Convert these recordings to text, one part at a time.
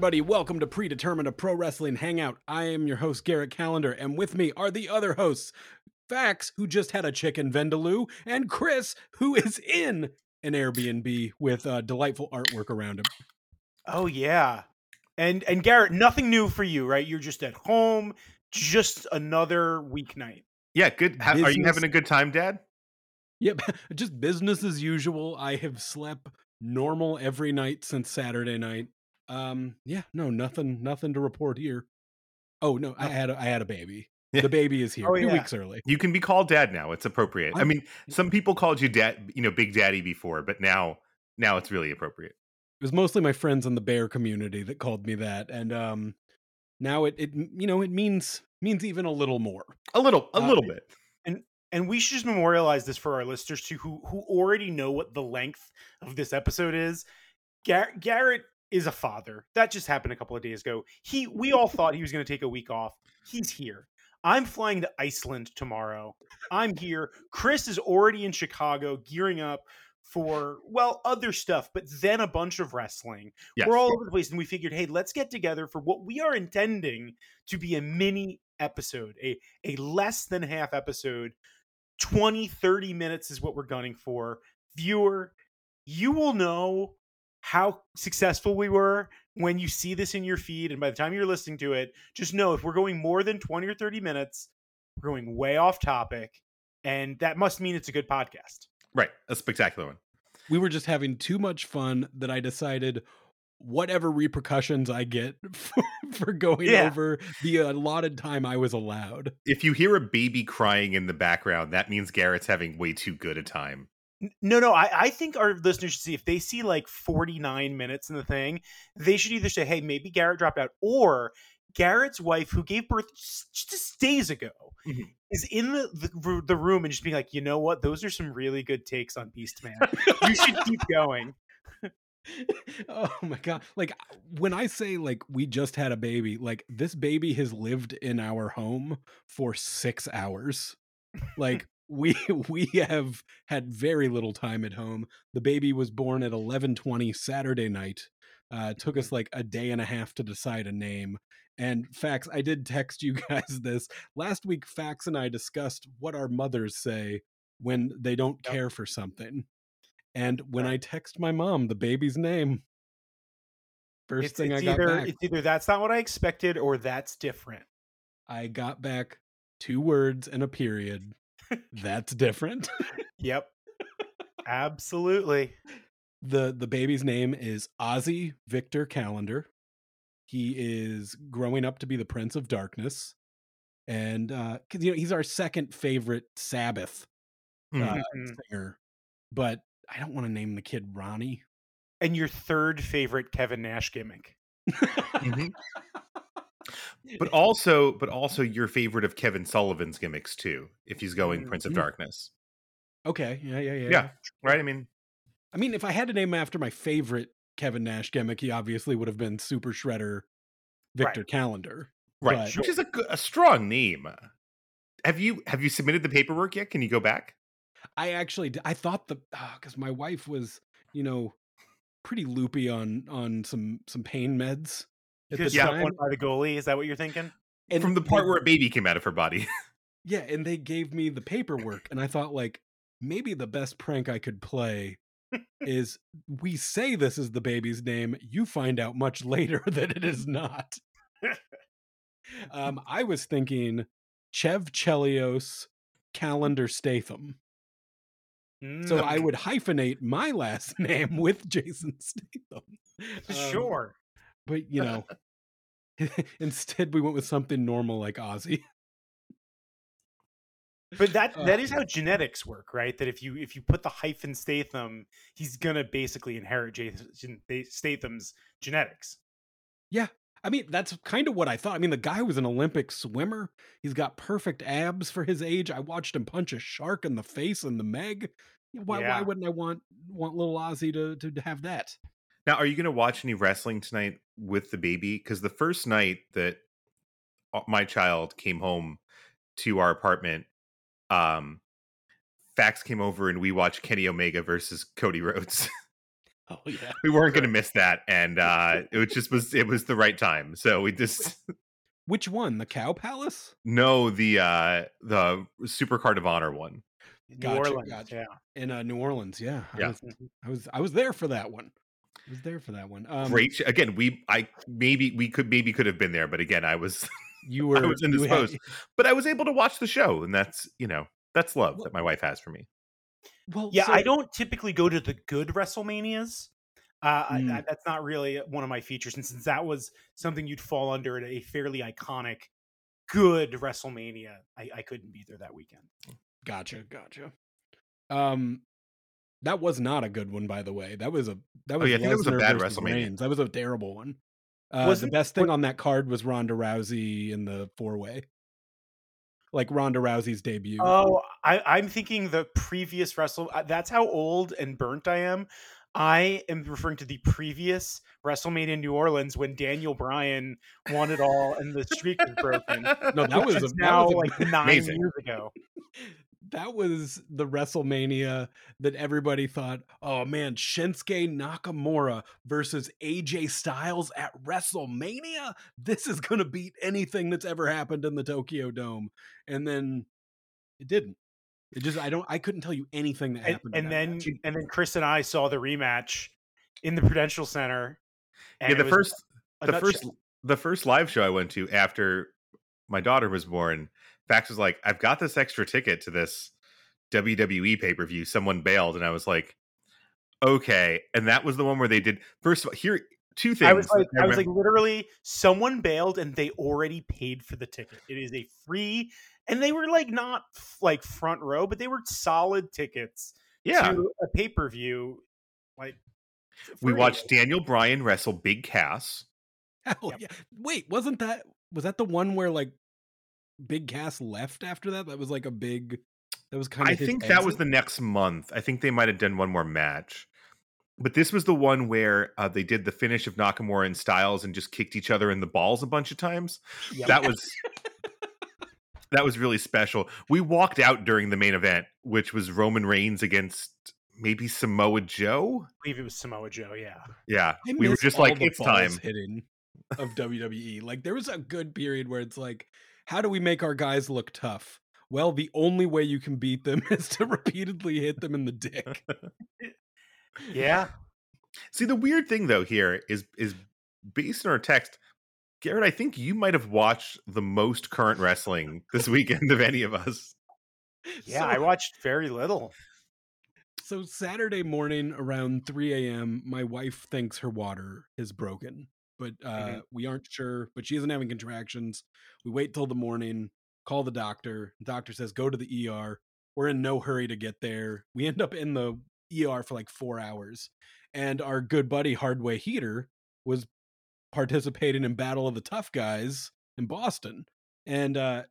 Hey, everybody, welcome to Predetermined a Pro Wrestling Hangout. I am your host, Garrett Calendar, and with me are the other hosts, Fax, who just had a chicken vindaloo, and Chris, who is in an Airbnb with uh, delightful artwork around him. Oh, yeah. And and Garrett, nothing new for you, right? You're just at home, just another weeknight. Yeah, good. How, are you having a good time, Dad? Yep, just business as usual. I have slept normal every night since Saturday night. Um, yeah, no, nothing, nothing to report here. Oh no, I had a, I had a baby. The baby is here, Oh, two yeah. weeks early. You can be called Dad now. It's appropriate. I I'm- mean, some people called you Dad, you know, Big Daddy before, but now, now it's really appropriate. It was mostly my friends in the bear community that called me that, and um, now it it you know it means means even a little more. A little, a Uh, little bit. And and we should just memorialize this for our listeners too, who who already know what the length of this episode is. Gar- Garrett is a father. That just happened a couple of days ago. He we all thought he was going to take a week off. He's here. I'm flying to Iceland tomorrow. I'm here. Chris is already in Chicago gearing up for well other stuff, but then a bunch of wrestling. Yes. We're all over the place and we figured, "Hey, let's get together for what we are intending to be a mini episode, a a less than half episode 20 30 minutes is what we're gunning for viewer you will know how successful we were when you see this in your feed and by the time you're listening to it just know if we're going more than 20 or 30 minutes we're going way off topic and that must mean it's a good podcast right. A spectacular one. We were just having too much fun that I decided whatever repercussions I get for, for going Yeah. over the allotted time I was allowed. If you hear a baby crying in the background, that means Garrett's having way too good a time. No no I, I think our listeners should see if they see like 49 minutes in the thing they should either say hey maybe garrett dropped out or garrett's wife who gave birth just days ago Mhm. is in the, the the room and just being like you know what? Those are some really good takes on beast man. You should keep going. Oh my god. Like when i say like we just had a baby like this baby has lived in our home for six hours. Like we we have had very little time at home the baby was born at 11:20 saturday night uh took us like a day and a half to decide a name and fax i did text you guys this last week fax and i discussed what our mothers say when they don't Yep. care for something and when Right. I text my mom the baby's name, first it's, thing it's I got either back, it's either that's not what i expected or that's different I got back two words and a period. That's different. yep absolutely the The baby's name is Ozzy Victor Calendar. He is growing up to be the Prince of Darkness, and uh cause, you know he's our second favorite Sabbath uh, Mhm. singer, but I don't want to name the kid Ronnie. and your third favorite kevin nash gimmick Mhm. But also, but also your favorite of Kevin Sullivan's gimmicks too. If he's going Prince of Mhm. Darkness, okay, yeah, yeah, yeah, Yeah. right? I mean, I mean, if I had to name after my favorite Kevin Nash gimmick, he obviously would have been Super Shredder Victor Right. Calendar. right, But- which is a, a strong name. Have you have you submitted the paperwork yet? Can you go back? I actually, I thought the because my wife was, you know, pretty loopy on on some some pain meds because Yeah. time. one by the goalie is that what you're thinking And From the part where a baby came out of her body. yeah, and they gave me the paperwork, and I thought like maybe the best prank I could play is we say this is the baby's name, you find out much later that it is not. um, I was thinking Chev Chelios Calendar Statham. So Mm, I would hyphenate my last name with Jason Statham. Um, sure But you know, instead we went with something normal like Ozzy. But that Uh, that is how genetics work, right? That if you if you put the hyphen Statham, he's gonna basically inherit Jason Statham's genetics. Yeah, I mean, that's kind of what I thought. I mean, the guy was an Olympic swimmer. He's got perfect abs for his age. I watched him punch a shark in the face in the Meg. Why, why wouldn't I want want little Ozzy to to have that? Now, are you going to watch any wrestling tonight with the baby? Because the first night that uh, my child came home to our apartment, um, Fax came over and we watched Kenny Omega versus Cody Rhodes. Oh yeah. We weren't going to miss that, and uh, it was just was it was the right time. So we just Which one? The Cow Palace? No, the uh, the Supercard of Honor one. New Gotcha, Orleans, gotcha. yeah. in uh, New Orleans. Yeah, I Yeah. was, I was I was there for that one. I was there for that one. Um, Great. Again, we I maybe we could maybe could have been there, but again, I was You were was you had- but I was able to watch the show, and that's you know that's love Well- that my wife has for me. well, Yeah, I don't typically go to the good WrestleManias. Uh, I, Mm. I, that's not really one of my features, and since that was something you'd fall under at a fairly iconic, good WrestleMania, I, I couldn't be there that weekend. Gotcha, gotcha. Um, that was not a good one, by the way. That was a that was Oh, yeah, I think that was a bad WrestleMania. Reigns. That was a terrible one. Uh, Was the it? best thing What- on that card was Ronda Rousey in the four way, like Ronda Rousey's debut. Oh, I, I'm thinking the previous Wrestle. uh, That's how old and burnt I am. I am referring to the previous WrestleMania in New Orleans when Daniel Bryan won it all and the streak was broken. no, that was a, is that now was a- like nine amazing. years ago. That was the WrestleMania that everybody thought, oh man, Shinsuke Nakamura versus AJ Styles at WrestleMania. This is gonna beat anything that's ever happened in the Tokyo Dome. And then it didn't. It just I don't I couldn't tell you anything that And, happened. in and that then match. and then Chris and I saw the rematch in the Prudential Center. and yeah, the first the nutshell. first the first live show I went to after my daughter was born, Fax was like, "I've got this extra ticket to this WWE pay per view. Someone bailed," and I was like, "Okay." And that was the one where they did first of all here two things. I was like, that I was like, literally, someone bailed and they already paid for the ticket. It is a free, and they were like not f- like front row, but they were solid tickets yeah. to a pay per view. Like We watched Daniel Bryan wrestle Big Cass. Hell yeah. Wait, wasn't that was that the one where like Big Cass left after that? That was like a big that was kind of I think that was the next month. I think they might have done one more match. But this was the one where uh, they did the finish of Nakamura and Styles and just kicked each other in the balls a bunch of times. Yep. That was that was really special. We walked out during the main event, which was Roman Reigns against maybe Samoa Joe. I believe it was Samoa Joe. Yeah, Yeah, we were just like, it's time. hitting of WWE. Like there was a good period where it's like, how do we make our guys look tough? Well, the only way you can beat them is to repeatedly hit them in the dick. yeah. See, the weird thing though here is is based on our text. Garrett, I think you might have watched the most current wrestling this weekend of any of us. Yeah, So- I watched very little. So Saturday morning around 3 a.m., my wife thinks her water is broken, but uh, Mhm. we aren't sure. But she isn't having contractions. We wait till the morning, call the doctor. The doctor says go to the ER. We're in no hurry to get there. We end up in the ER for like four hours, and our good buddy Hardway Heater was participating in Battle of the Tough Guys in Boston, and uh,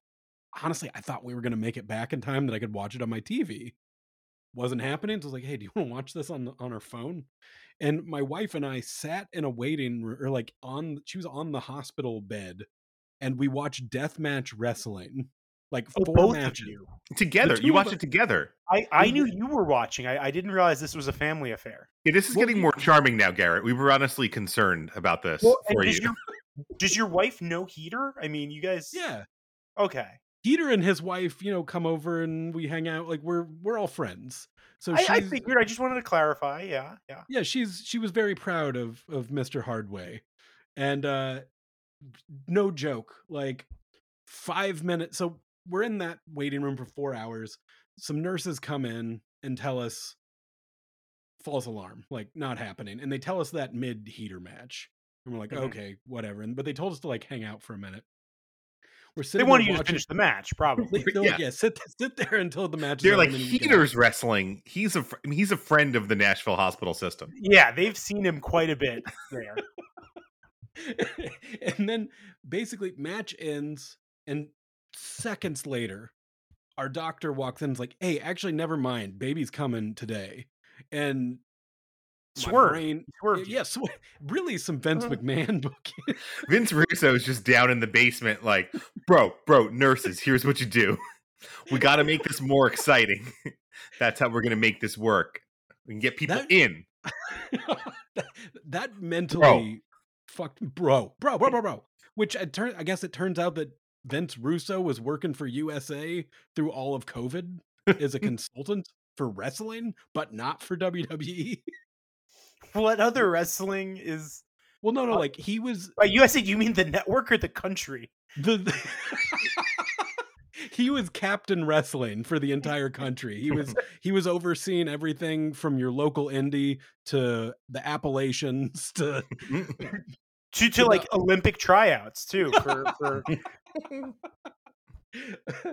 honestly, I thought we were going to make it back in time that I could watch it on my TV wasn't happening. So I was like, hey, do you want to watch this on on our phone? And my wife and I sat in a waiting room, or like on she was on the hospital bed, and we watched deathmatch wrestling, like Oh, four both matches. of you. Together, you watched it together. I, I knew you were watching. I, I didn't realize this was a family affair. Yeah, this is Well, getting more charming now, Garrett. We were honestly concerned about this Well, for you. your does your wife know heater? I mean, you guys. Yeah, Okay. Heater and his wife, you know, come over and we hang out. Like we're we're all friends. So I, I figured. I just wanted to clarify. Yeah. Yeah. yeah, she's she was very proud of of Mr. Hardway. And uh no joke, like 5 minutes so we're in that waiting room for 4 hours. Some nurses come in and tell us false alarm, like not happening. And they tell us that mid heater match. And we're like, Mhm. "Okay, whatever." And but they told us to like hang out for a minute. We're They sitting wanted there you to watching- finish the match, probably. They- they're like, Yeah. yeah, sit sit there until the match. They're over like and then you can get out." Heaters Wrestling. He's a mean, he's a friend of the Nashville hospital system. yeah, they've seen him quite a bit there. and then basically match ends and seconds later our doctor walks in and is like hey actually never mind baby's coming today and my Swerve. brain Swerve. yeah sw- really some vince Uh. mcmahon book Vince Russo is just down in the basement, like, bro, bro, nurses, here's what you do. We got to make this more exciting. That's how we're going to make this work. We can get people That- in. that, that mentally fucked bro, bro, bro, bro, bro. Which I turn I guess it turns out that Vince Russo was working for USA through all of COVID as a consultant for wrestling, but not for WWE. What other wrestling is Well, no, no, Uh, like he was by USA? Do you mean the network or the country? the he was captain wrestling for the entire country. He was he was overseeing everything from your local indie to the Appalachians to To, to like Olympic tryouts too. For, for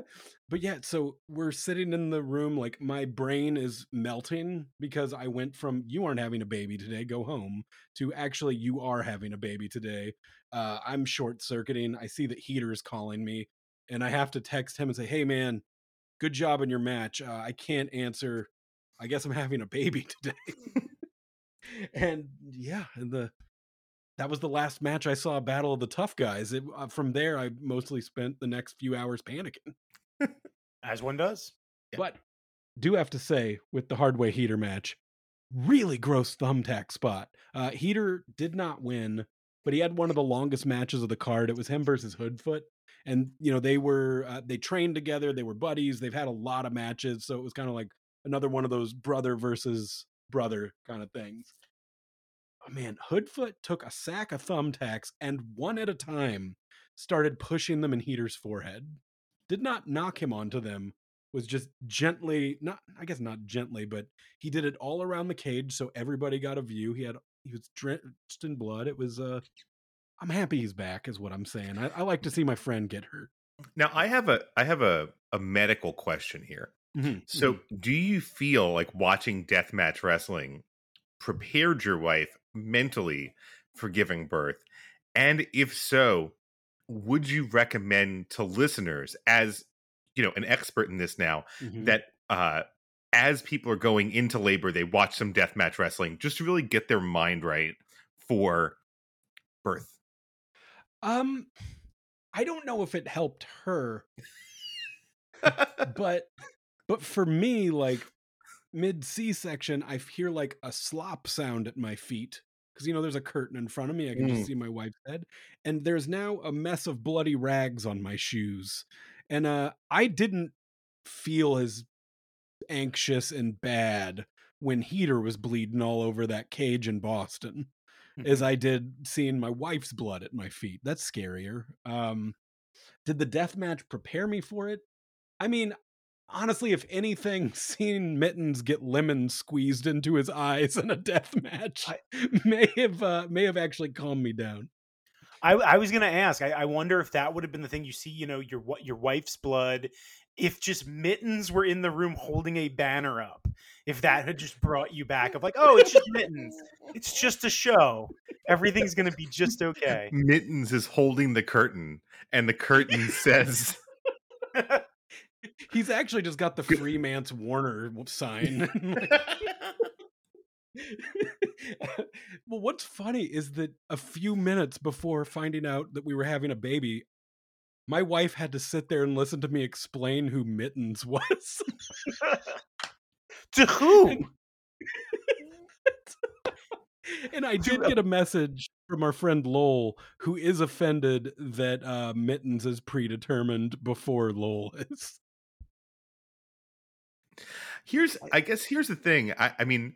but yeah, so we're sitting in the room like my brain is melting because I went from you aren't having a baby today, go home to actually you are having a baby today. Uh, I'm short circuiting. I see that Heater's calling me, and I have to text him and say, "Hey man, good job in your match. Uh, I can't answer. I guess I'm having a baby today." and yeah, and the that was the last match I saw. Battle of the Tough Guys. It, uh, from there, I mostly spent the next few hours panicking. as one does. Yeah. But do have to say, with the Hardway Heater match, really gross thumbtack spot. Uh, Heater did not win, but he had one of the longest matches of the card. It was him versus Hoodfoot, and you know they were uh, they trained together. They were buddies. They've had a lot of matches, so it was kind of like another one of those brother versus brother kind of things. Oh, man, Hoodfoot took a sack of thumbtacks and one at a time started pushing them in Heater's forehead. Did not knock him onto them, was just gently, not I guess not gently, but he did it all around the cage so everybody got a view. He had he was drenched in blood. It was uh I'm happy he's back, is what I'm saying. I, I like to see my friend get hurt. Now I have a I have a a medical question here. Mhm, So, mhm. do you feel like watching deathmatch wrestling prepared your wife mentally for giving birth? And if so, would you recommend to listeners, as you know, an expert in this now, Mhm. that uh, as people are going into labor, they watch some deathmatch wrestling just to really get their mind right for birth? um I don't know if it helped her, but but for me like mid c-section i hear like a slop sound at my feet because you know there's a curtain in front of me i can Mm. just see my wife's head and there's now a mess of bloody rags on my shoes and uh i didn't feel as anxious and bad when heater was bleeding all over that cage in boston as I did seeing my wife's blood at my feet. That's scarier. Um, did the death match prepare me for it? I mean, honestly, if anything, seeing Mittens get lemon squeezed into his eyes in a death match I- may have uh, may have actually calmed me down. I, I was gonna ask. I, I wonder if that would have been the thing. You see, you know, your wa- your wife's blood. If just mittens were in the room holding a banner up, if that had just brought you back of like, oh, it's just mittens. It's just a show. Everything's gonna be just okay. Mittens is holding the curtain, and the curtain says, He's actually just got the Free Mance Warner sign. well, what's funny is that a few minutes before finding out that we were having a baby, my wife had to sit there and listen to me explain who Mittens was. to who? and I did get a message from our friend Lowell, who is offended that uh, Mittens is predetermined before Lowell is. Here's, I guess, here's the thing. I, I mean,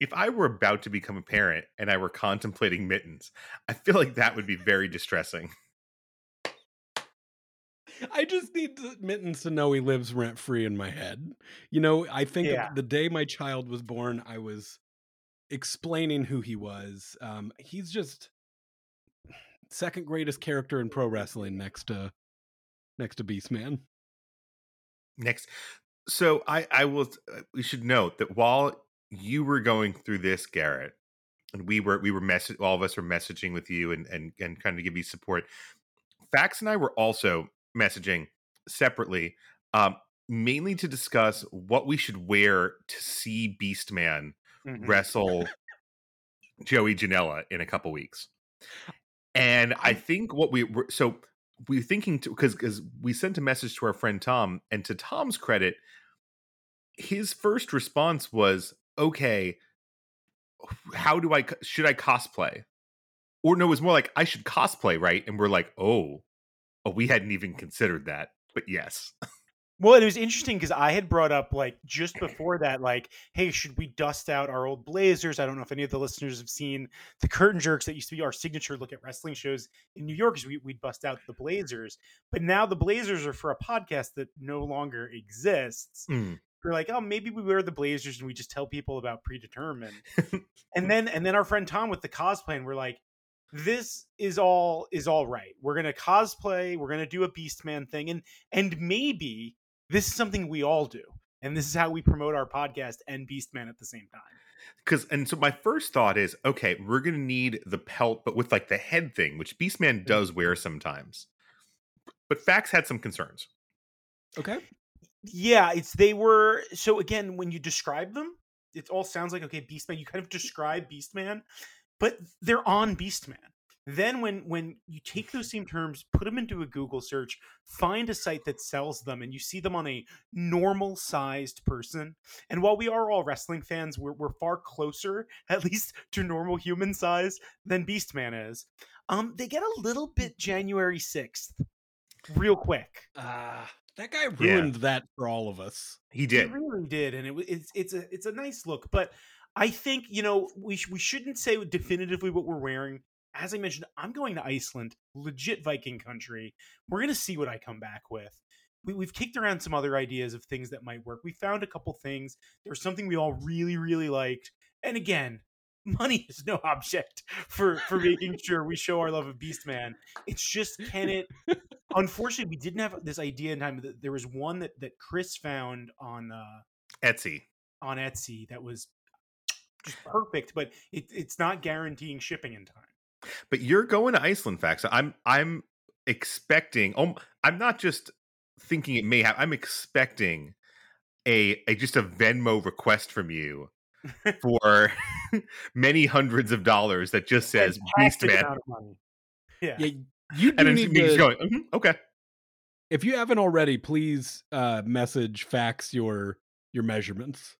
if I were about to become a parent and I were contemplating mittens, I feel like that would be very distressing. I just need to, Mittens to know he lives rent free in my head. You know, I think Yeah. the day my child was born, I was explaining who he was. Um, he's just second greatest character in pro wrestling next to next to Beastman. Next, so I, I will. uh, We should note that while you were going through this, Garrett, and we were we were message all of us were messaging with you and and and kind of give you support. Fax and I were also messaging separately, um, mainly to discuss what we should wear to see Beastman Mhm. wrestle Joey Janela in a couple weeks. And I- think what we were so we were thinking because because we sent a message to our friend Tom, and to Tom's credit, his first response was, "Okay, how do I should I cosplay? Or no, it was more like I should cosplay, right? And we're like, oh, oh, we hadn't even considered that, but yes. Well, it was interesting because I had brought up like just before that, like, hey, should we dust out our old blazers? I don't know if any of the listeners have seen the curtain jerks that used to be our signature look at wrestling shows in New York. Because we would bust out the blazers, but now the blazers are for a podcast that no longer exists. Mm. We're like, oh, maybe we wear the blazers and we just tell people about predetermined. and then and then our friend Tom with the cosplay, and we're like, this is all is all right. We're gonna cosplay. We're gonna do a Beastman thing, and and maybe this is something we all do and this is how we promote our podcast and beastman at the same time. Because and so my first thought is okay we're gonna need the pelt but with like the head thing which beastman mm-hmm. does wear sometimes. But fax had some concerns. Okay. Yeah it's they were so again when you describe them it all sounds like okay beastman you kind of describe beastman but they're on beastman then when when you take those same terms put them into a google search find a site that sells them and you see them on a normal sized person and while we are all wrestling fans we're, we're far closer at least to normal human size than beastman is. Um they get a little bit january 6th real quick. Ah uh, that guy ruined yeah. that for all of us. He did. he really did and it was it's, it's a it's a nice look but I think you know we sh- we shouldn't say definitively what we're wearing as I mentioned, I'm going to Iceland, legit Viking country. We're going to see what I come back with. We, have kicked around some other ideas of things that might work. We found a couple things. There's something we all really, really liked. And again, money is no object for for making sure we show our love of Beastman. It's just can it? Unfortunately, we didn't have this idea in time. There was one that that Chris found on uh, Etsy on Etsy that was just perfect, but it, it's not guaranteeing shipping in time. But you're going to Iceland, Fax. I'm I'm expecting. Oh, I'm not just thinking it may have. I'm expecting a, a just a Venmo request from you for many hundreds of dollars that just says Beastman. Yeah. yeah, you do and need to, going, mm-hmm, okay. If you haven't already, please uh, message fax your your measurements.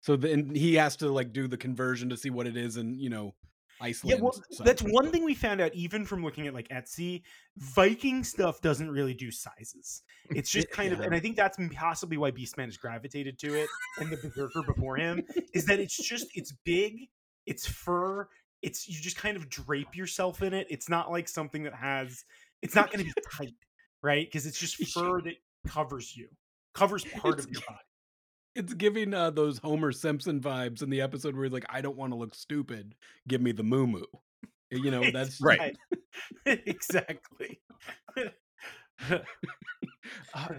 So then he has to like do the conversion to see what it is, and you know Iceland. Yeah, well, that's one thing we found out even from looking at like Etsy. Viking stuff doesn't really do sizes. It's just kind yeah. of, and I think that's possibly why Beastman has gravitated to it, and the Berserker before him is that it's just it's big, it's fur, it's you just kind of drape yourself in it. It's not like something that has, it's not going to be tight, right? Because it's just fur that covers you, covers part of your body it's giving uh, those Homer Simpson vibes in the episode where he's like, "I don't want to look stupid. Give me the moo moo." You know, that's right. exactly. uh,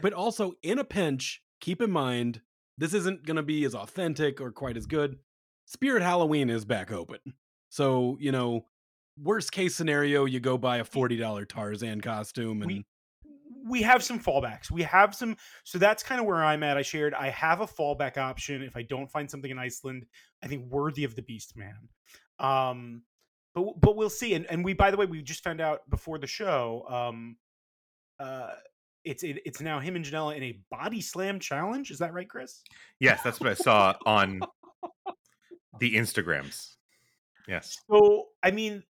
but also, in a pinch, keep in mind this isn't going to be as authentic or quite as good. Spirit Halloween is back open, so you know, worst case scenario, you go buy a forty dollar Tarzan costume and. We- we have some fallbacks. We have some, so that's kind of where I'm at. I shared I have a fallback option if I don't find something in Iceland. I think worthy of the Beast Man. Um, but but we'll see. And and we by the way we just found out before the show. Um, uh, it's it, it's now him and Janela in a body slam challenge. Is that right, Chris? Yes, that's what I saw on the Instagrams. Yes. So I mean,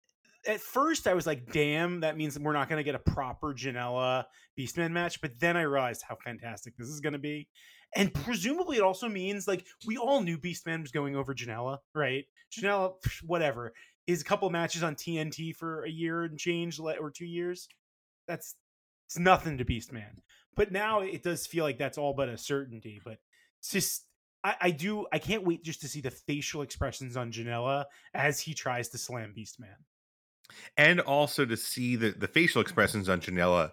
at first I was like, damn, that means we're not going to get a proper Janela Beastman match. But then I realized how fantastic this is going to be. And presumably it also means like we all knew Beastman was going over Janela, right? Janela, whatever, is a couple matches on TNT for a year and change or two years. That's it's nothing to Beastman. But now it does feel like that's all but a certainty. But just I, I do I can't wait just to see the facial expressions on Janela as he tries to slam Beastman and also to see the the facial expressions on Janela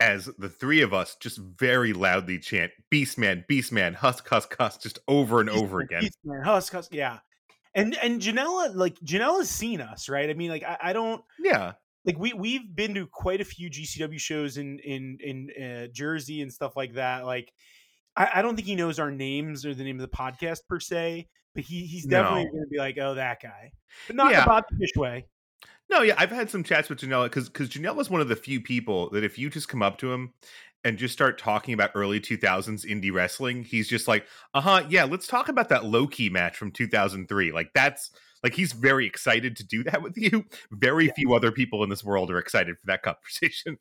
as the three of us just very loudly chant "Beastman, Beastman, Husk, Husk, Husk" just over and over again. Beastman, Husk, Husk, yeah. And and Janela, like Janela's seen us, right? I mean, like I, I don't, yeah. Like we we've been to quite a few GCW shows in in in uh, Jersey and stuff like that. Like I, I, don't think he knows our names or the name of the podcast per se, but he he's definitely no. going to be like, oh, that guy, but not yeah. the Bob Fish way. No, yeah, I've had some chats with Janela because because is one of the few people that if you just come up to him and just start talking about early 2000s indie wrestling, he's just like, uh huh, yeah, let's talk about that Low Ki match from 2003. Like that's Like he's very excited to do that with you. Very few other people in this world are excited for that conversation.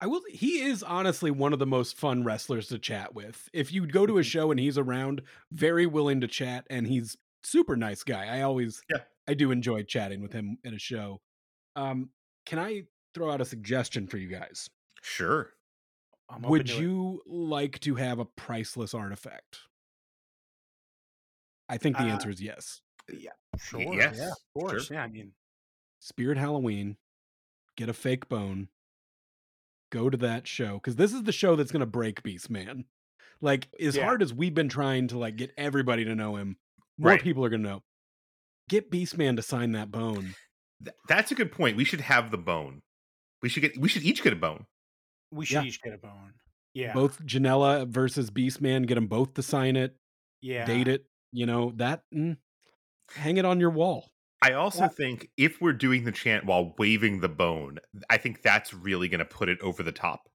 I will. He is honestly one of the most fun wrestlers to chat with. If you go to a Mhm. show and he's around, very willing to chat, and he's super nice guy. I always, Yeah. I do enjoy chatting with him at a show. Um, can I throw out a suggestion for you guys? Sure. I'm Would to it. you like to have a priceless artifact? I think the Uh, answer is yes. Yeah, Sure. yes, Yeah. Of sure. Yeah. I mean, Spirit Halloween, get a fake bone, go to that show because this is the show that's gonna break Beast Man. Like as Yeah. hard as we've been trying to like get everybody to know him, more Right. people are gonna know. Get Beastman to sign that bone. Th- that's a good point. We should have the bone. We should get. We should each get a bone. we should Yeah. each get a bone. Yeah. Both Janela versus Beastman. Get them both to sign it, Yeah. date it. You know that. mm, hang it on your wall. I also Yeah. think if we're doing the chant while waving the bone, I think that's really going to put it over the top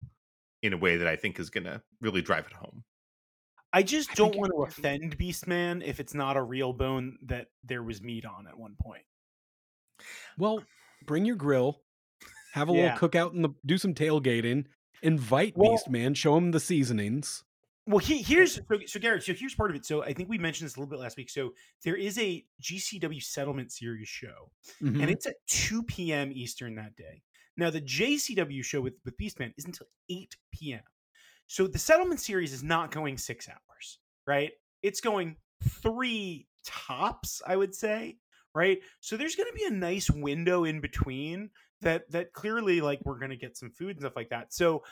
in a way that I think is going to really drive it home. I just I don't want to offend Beastman if it's not a real bone that there was meat on at one point. Well, bring your grill, have a Yeah. little cookout and the do some tailgating. Invite Well- Beast Man, show him the seasonings. Well, he, here's so, so Garrett. So here's part of it. So I think we mentioned this a little bit last week. So there is a GCW settlement series show, Mhm. and it's at 2 p.m. Eastern that day. Now the JCW show with with Beastman is until 8 p.m. So the settlement series is not going six hours, right? It's going three tops, I would say, right? So there's going to be a nice window in between that that clearly like we're going to get some food and stuff like that. So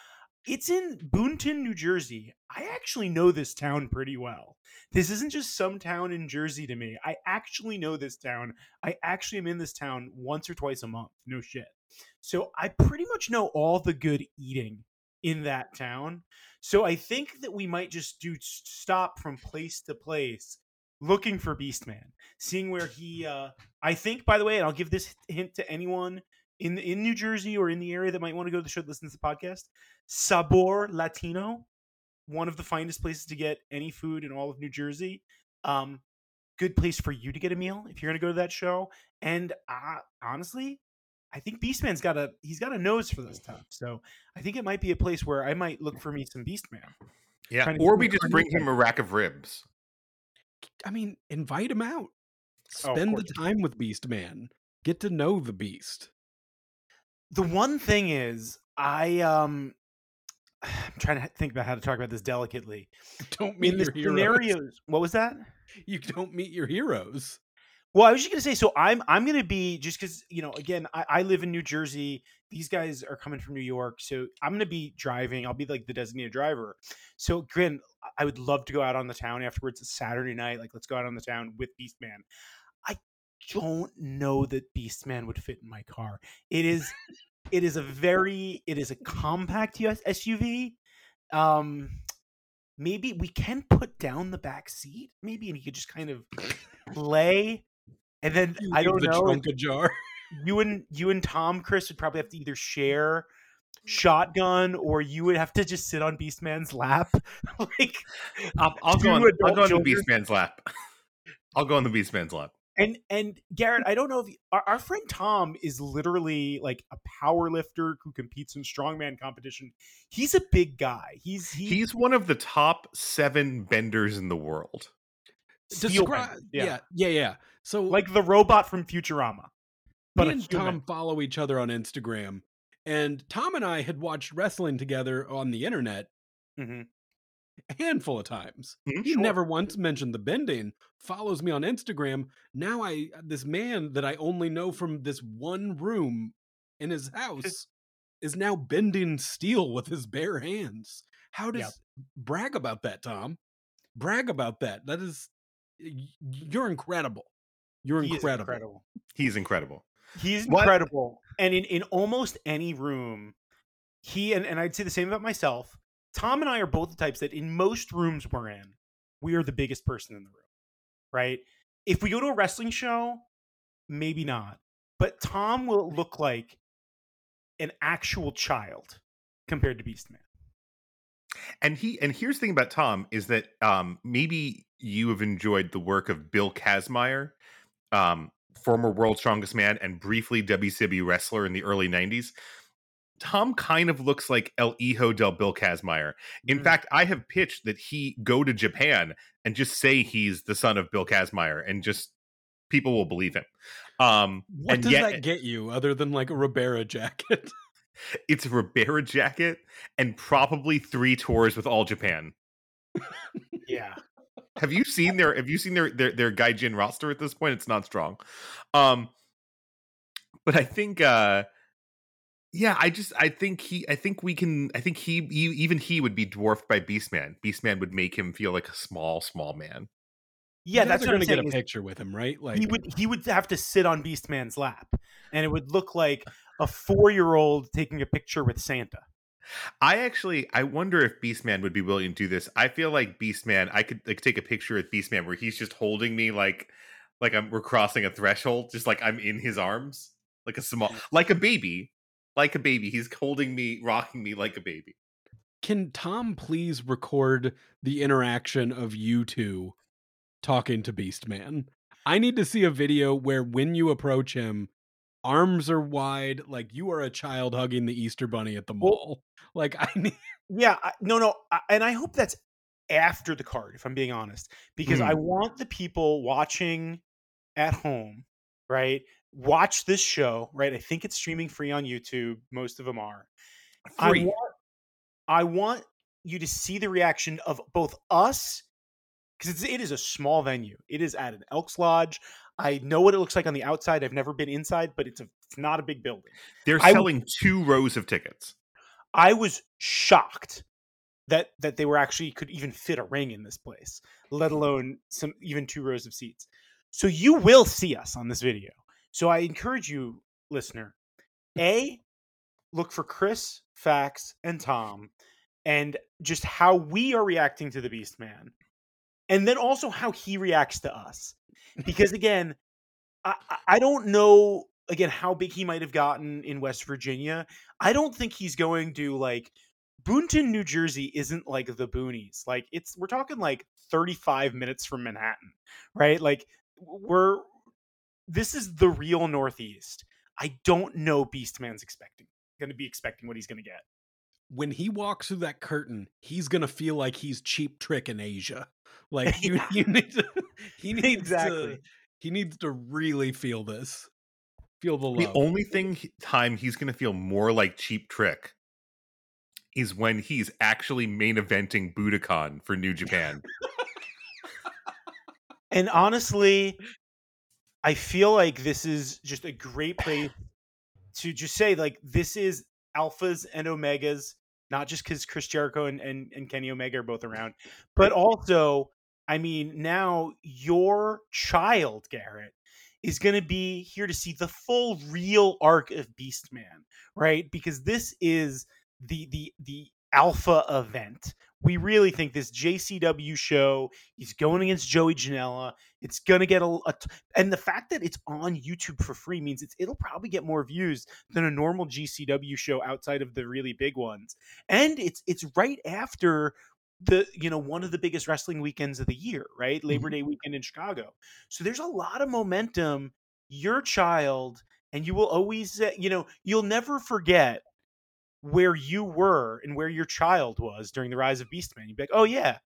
it's in Boonton, New Jersey. I actually know this town pretty well. This isn't just some town in Jersey to me. I actually know this town. I actually am in this town once or twice a month. No shit. So I pretty much know all the good eating in that town. So I think that we might just do stop from place to place looking for Beastman, seeing where he uh I think by the way, and I'll give this hint to anyone in in New Jersey or in the area that might want to go to the show listen to the podcast. Sabor Latino, one of the finest places to get any food in all of New Jersey. Um, good place for you to get a meal if you're going to go to that show. And uh, honestly, I think Beastman's got a he's got a nose for this stuff. So I think it might be a place where I might look for me some Beastman. Yeah, or we just bring him a rack of ribs. I mean, invite him out. Oh, Spend the time with Beastman. Get to know the beast. The one thing is, I um, I'm trying to think about how to talk about this delicately. Don't meet In your heroes. scenarios, what was that? You don't meet your heroes. Well, I was just gonna say, so I'm I'm gonna be just because you know, again, I, I live in New Jersey. These guys are coming from New York, so I'm gonna be driving. I'll be like the designated driver. So, Grin, I would love to go out on the town afterwards. It's Saturday night. Like, let's go out on the town with Beastman. I don't know that Beastman would fit in my car. It is, it is a very, it is a compact US SUV. Um, maybe we can put down the back seat, maybe, and he could just kind of lay. And then You I don't the know. trunk ajar. You and you and Tom, Chris would probably have to either share mm. shotgun or you would have to just sit on Beastman's lap. like I'll, I'll go on. I'll go on the. Beastman's lap. I'll go on the Beastman's lap. and and Garrett, I don't know if you, our, our friend Tom is literally like a power lifter who competes in strongman competition. He's a big guy. He's he, He's one of the top seven benders in the world. steel Descri- bender, yeah. yeah, yeah, So like the robot from Futurama. But me and. Tom follow each other on Instagram, and Tom and I had watched wrestling together on the internet Mhm. a handful of times. Mhm, He sure. never once mentioned the bending. Follows me on Instagram. Now I this man that I only know from this one room in his house is now bending steel with his bare hands. How does Yep. brag about that, Tom? Brag about that. That is you're incredible. You're He incredible. incredible. He's incredible. He's What- incredible. And in, in almost any room, he and, and I'd say the same about myself. Tom and I are both the types that in most rooms we're in, we are the biggest person in the room. Right? If we go to a wrestling show, maybe not. But Tom will look like an actual child compared to Beastman. And he and here's the thing about Tom is that um maybe you have enjoyed the work of Bill Kazmaier um, former world's strongest man and briefly WCW wrestler in the early 90s. Tom kind of looks like El Hijo del Bill Kazmaier. In Mm. fact, I have pitched that he go to Japan and just say he's the son of Bill Kazmaier and just people will believe him. Um, What and does yet that get you other than like a Ribera jacket? it's a Ribera jacket and probably three tours with All Japan. Yeah. Have you seen their have you seen their their their Gaijin roster at this point? It's not strong. Um but I think uh yeah, I just I think he I think we can I think he, he even he would be dwarfed by Beastman. Beastman would make him feel like a small small man. Yeah, You guys that's are what I'm gonna get saying. a picture with him, right? Like he would he would have to sit on Beastman's lap, and it would look like a four year old taking a picture with Santa. I actually I wonder if Beastman would be willing to do this. I feel like Beastman I could like take a picture with Beastman where he's just holding me like like I'm we're crossing a threshold, just like I'm in his arms, like a small like a baby. Like a baby. He's holding me, rocking me like a baby. can Tom please record the interaction of you two talking to Beastman? I need to see a video where when you approach him, arms are wide, like you are a child hugging the Easter bunny at the Well- mall. Like I need Yeah, I, no, no, I, and I hope that's after the card, if I'm being honest, because I mm. want the people watching at home, right? Watch this show, right? I think it's streaming free on YouTube. Most of them are. I Free. want, I want you to see the reaction of both us, because it is a small venue. It is at an Elks Lodge. I know what it looks like on the outside. I've never been inside, but it's a it's not a big building. They're I selling two rows of tickets. I was shocked that that they were actually could even fit a ring in this place, let alone some even two rows of seats. So you will see us on this video. So I encourage you, listener, a look for Chris, Fax, and Tom, and just how we are reacting to the Beast Man, and then also how he reacts to us. Because again, I, I- don't know again how big he might have gotten in West Virginia. I don't think he's going to like Boonton, New Jersey isn't like the boonies. Like it's we're talking like 35 minutes from Manhattan, right? Like we're this is the real Northeast. I don't know Beastman's expecting going to be expecting what he's going to get. When he walks through that curtain, he's gonna feel like he's cheap trick in Asia. Like you, you need to, he needs Exactly. to, he needs to really feel this, feel the love. The only thing he- time he's going to feel more like Cheap Trick is when he's actually main eventing Budokan for New Japan. And honestly, I feel like this is just a great place to just say like this is alphas and omegas, not just because Chris Jericho and, and, and Kenny Omega are both around, but also, I mean, now your child, Garrett, is going to be here to see the full real arc of Beastman, right? Because this is the the the alpha event. We really think this JCW show He's going against Joey Janela. It's gonna get a, and the fact that it's on YouTube for free means it's it'll probably get more views than a normal GCW show outside of the really big ones. And it's it's right after the you know one of the biggest wrestling weekends of the year, right? Labor Day weekend in Chicago. So there's a lot of momentum. Your child, and you will always uh, you know you'll never forget where you were and where your child was during the rise of Beastman. You'd be like, oh yeah,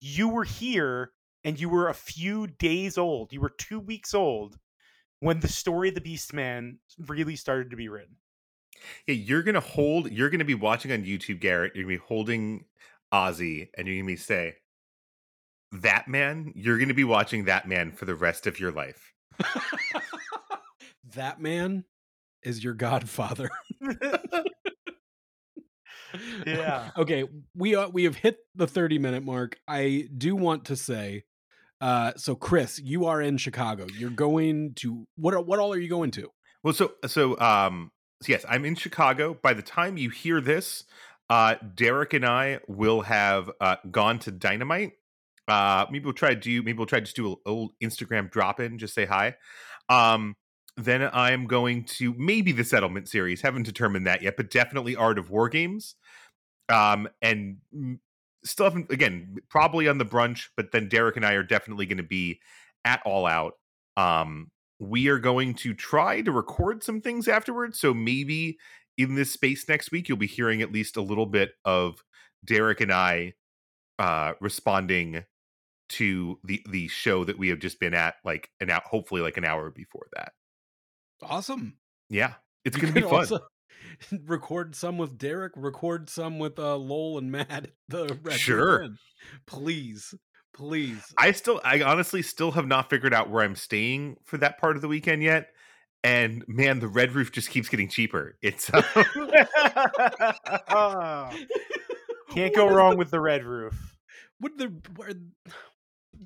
you were here and you were a few days old. You were two weeks old when the story of the Beastman really started to be written. Yeah, you're gonna hold. You're gonna be watching on YouTube, Garrett. You're gonna be holding Ozzy, and you're gonna be say, "That man." You're gonna be watching that man for the rest of your life. that man is your godfather. Yeah. okay, we uh, we have hit the 30 minute mark. I do want to say uh so Chris, you are in Chicago. You're going to what are, what all are you going to? Well, so so um, so yes, I'm in Chicago. By the time you hear this, uh, Derek and I will have uh, gone to Dynamite. Uh, maybe we'll try to do. Maybe we'll try to just do a old Instagram drop in, just say hi. Um, then I'm going to maybe the Settlement series. Haven't determined that yet, but definitely Art of War Games. Um, and still haven't again probably on the brunch, but then Derek and I are definitely going to be at All Out. Um, we are going to try to record some things afterwards. So maybe in this space next week, you'll be hearing at least a little bit of Derek and I uh, responding to the the show that we have just been at, like an out, hopefully like an hour before that. Awesome. Yeah, it's We gonna be fun. also record some with Derek, record some with uh Lowell and Matt the Red Sure. Inn. Please. Please. I still, I honestly still have not figured out where I'm staying for that part of the weekend yet. And man, the Red Roof just keeps getting cheaper. It's uh, Can't go wrong with the red roof. Would the where,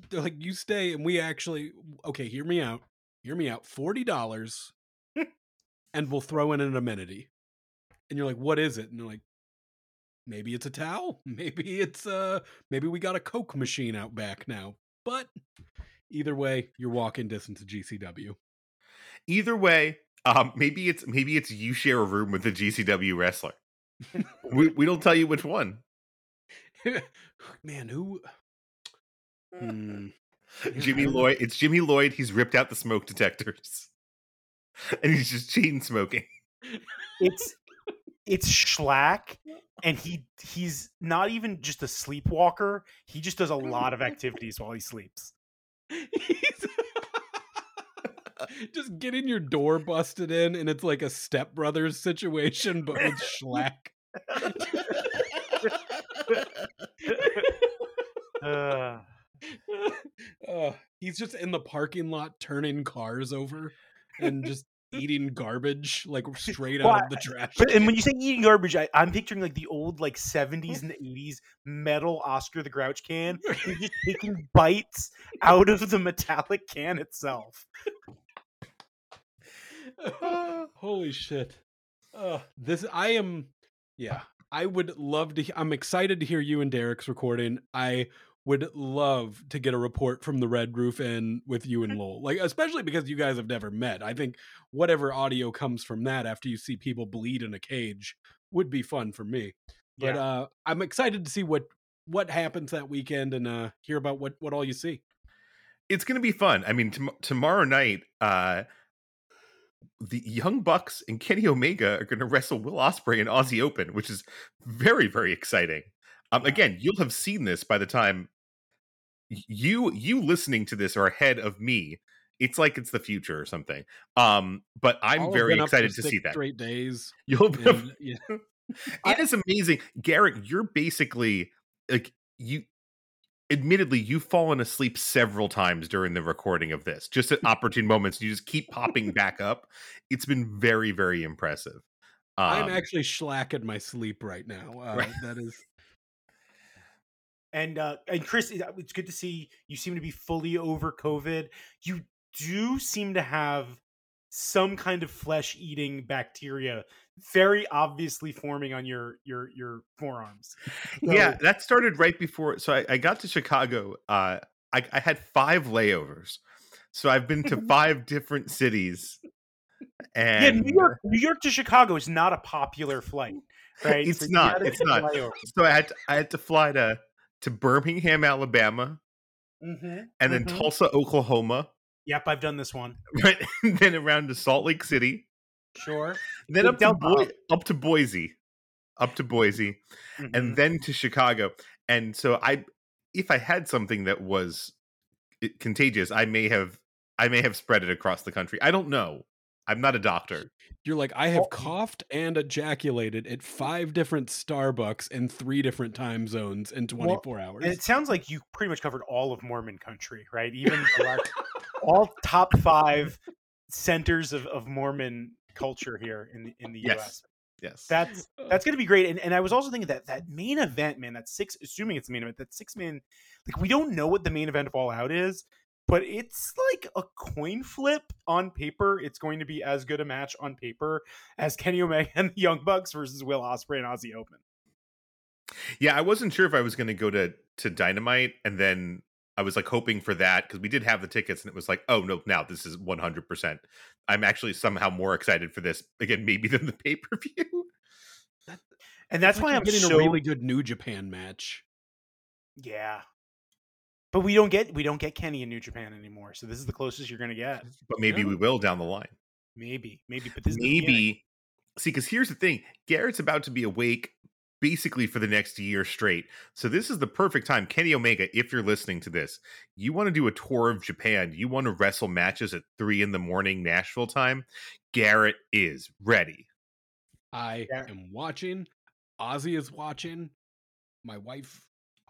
they're like you stay and we actually okay, hear me out. Hear me out. Forty dollars and we'll throw in an amenity. And you're like, what is it? And they're like, maybe it's a towel. Maybe it's uh maybe we got a Coke machine out back now. But either way, you're walking distance to GCW. either way. Um, maybe it's maybe it's you share a room with a GCW wrestler. we we don't tell you which one. Man, who Hmm. Jimmy Lloyd. It's Jimmy Lloyd. He's ripped out the smoke detectors, and he's just chain smoking. It's it's Shlak, and he he's not even just a sleepwalker. He just does a lot of activities while he sleeps. Just getting your door busted in, and it's like a stepbrothers situation, but with Shlak. Uh, uh, he's just in the parking lot turning cars over and just eating garbage like straight Well, out of the trash. but and when you say eating garbage, I, I'm picturing like the old like 70s and 80s metal Oscar the Grouch can. Taking bites out of the metallic can itself. Holy shit. Uh, this I am yeah. I would love to I'm excited to hear you and Derek's recording. I would love to get a report from the Red Roof Inn with you and Lowell. Like especially because you guys have never met. I think whatever audio comes from that after you see people bleed in a cage would be fun for me. But Yeah. uh I'm excited to see what what happens that weekend and uh hear about what what all you see. it's gonna be fun. I mean, tom- tomorrow night, uh, the Young Bucks and Kenny Omega are gonna wrestle Will Ospreay in Aussie Open, which is very very exciting. Um, Yeah. again, you'll have seen this by the time y- you you listening to this are ahead of me. It's like it's the future or something. Um, but I'm I'll very been up for excited to see that. Straight days. You'll And, yeah. it is amazing garrett you're basically like you admittedly you've fallen asleep several times during the recording of this just at opportune moments you just keep popping back up it's been very very impressive I'm Um, actually slacking my sleep right now. Uh, Right. That is And uh, and Chris, it's good to see you seem to be fully over COVID. You do seem to have some kind of flesh eating bacteria very obviously forming on your your your forearms. yeah that started right before so i, I got to chicago uh I, I had five layovers so i've been to five different cities Yeah, and New York, New York to Chicago is not a popular flight, right? It's you not, it's not. so i had to, i had to fly to to birmingham alabama Mhm, and then mhm. tulsa oklahoma Yep, I've done this one. right then around to salt lake city Sure. then up to. Boi- up to boise up to boise Mhm. and then to chicago and so i if i had something that was contagious i may have i may have spread it across the country i don't know i'm not a doctor you're like I have Oh. coughed and ejaculated at five different Starbucks in three different time zones in 24 hours. And it sounds like you pretty much covered all of Mormon country, right? Even all top five centers of, of Mormon culture here in the in the Yes. U.S. yes That's uh. that's gonna be great. And and I was also thinking that that main event, man, that six, assuming it's the main event, that six man, like we don't know what the main event of All Out is, but it's like a coin flip on paper. It's going to be as good a match on paper as Kenny Omega and the Young Bucks versus Will Ospreay and Aussie Open. yeah i wasn't sure if i was going to go to to dynamite and then i was like hoping for that because we did have the tickets and it was like oh no now this is 100% i'm actually somehow more excited for this again maybe than the pay-per-view And that's It's why you're I'm getting so a really good New Japan match. Yeah. But we don't get we don't get Kenny in New Japan anymore. So this is the closest you're gonna get. But maybe Yeah. we will down the line. Maybe, maybe. But this is maybe see because here's the thing garrett's about to be awake basically for the next year straight so this is the perfect time kenny omega if you're listening to this you want to do a tour of japan you want to wrestle matches at three in the morning nashville time garrett is ready I Yeah. am watching. Ozzy is watching. My wife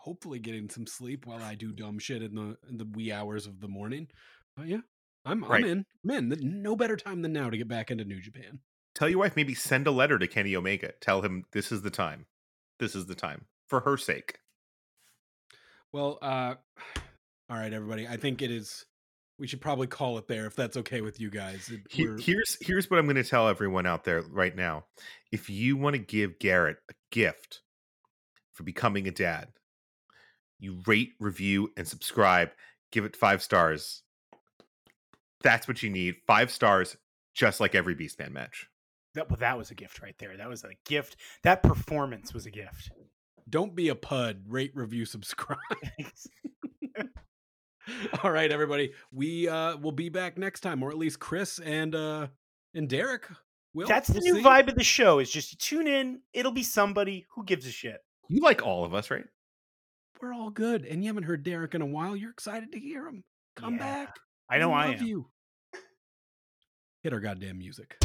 hopefully getting some sleep while I do dumb shit in the in the wee hours of the morning. But yeah, I'm Right. I'm in. I'm in. No better time than now to get back into New Japan. tell your wife maybe send a letter to kenny omega tell him this is the time this is the time for her sake Well, uh all right, everybody. I think it is we should probably call it there if that's okay with you guys. We're- here's here's what I'm going to tell everyone out there right now. If you want to give Garrett a gift for becoming a dad, you rate, review, and subscribe. Give it five stars. That's what you need. Five stars, just like every Beastman match. That well, that was a gift right there. That was a gift. That performance was a gift. don't be a pud. Rate, review, subscribe. All right, everybody. We uh will be back next time, or at least Chris and uh and Derek. Will That's the We'll new see. vibe of the show. Is just tune in. It'll be somebody who gives a shit. You like all of us, right? We're all good, and you haven't heard Derek in a while. You're excited to hear him. Come Yeah. back. I know I love am. You. Hit our goddamn music.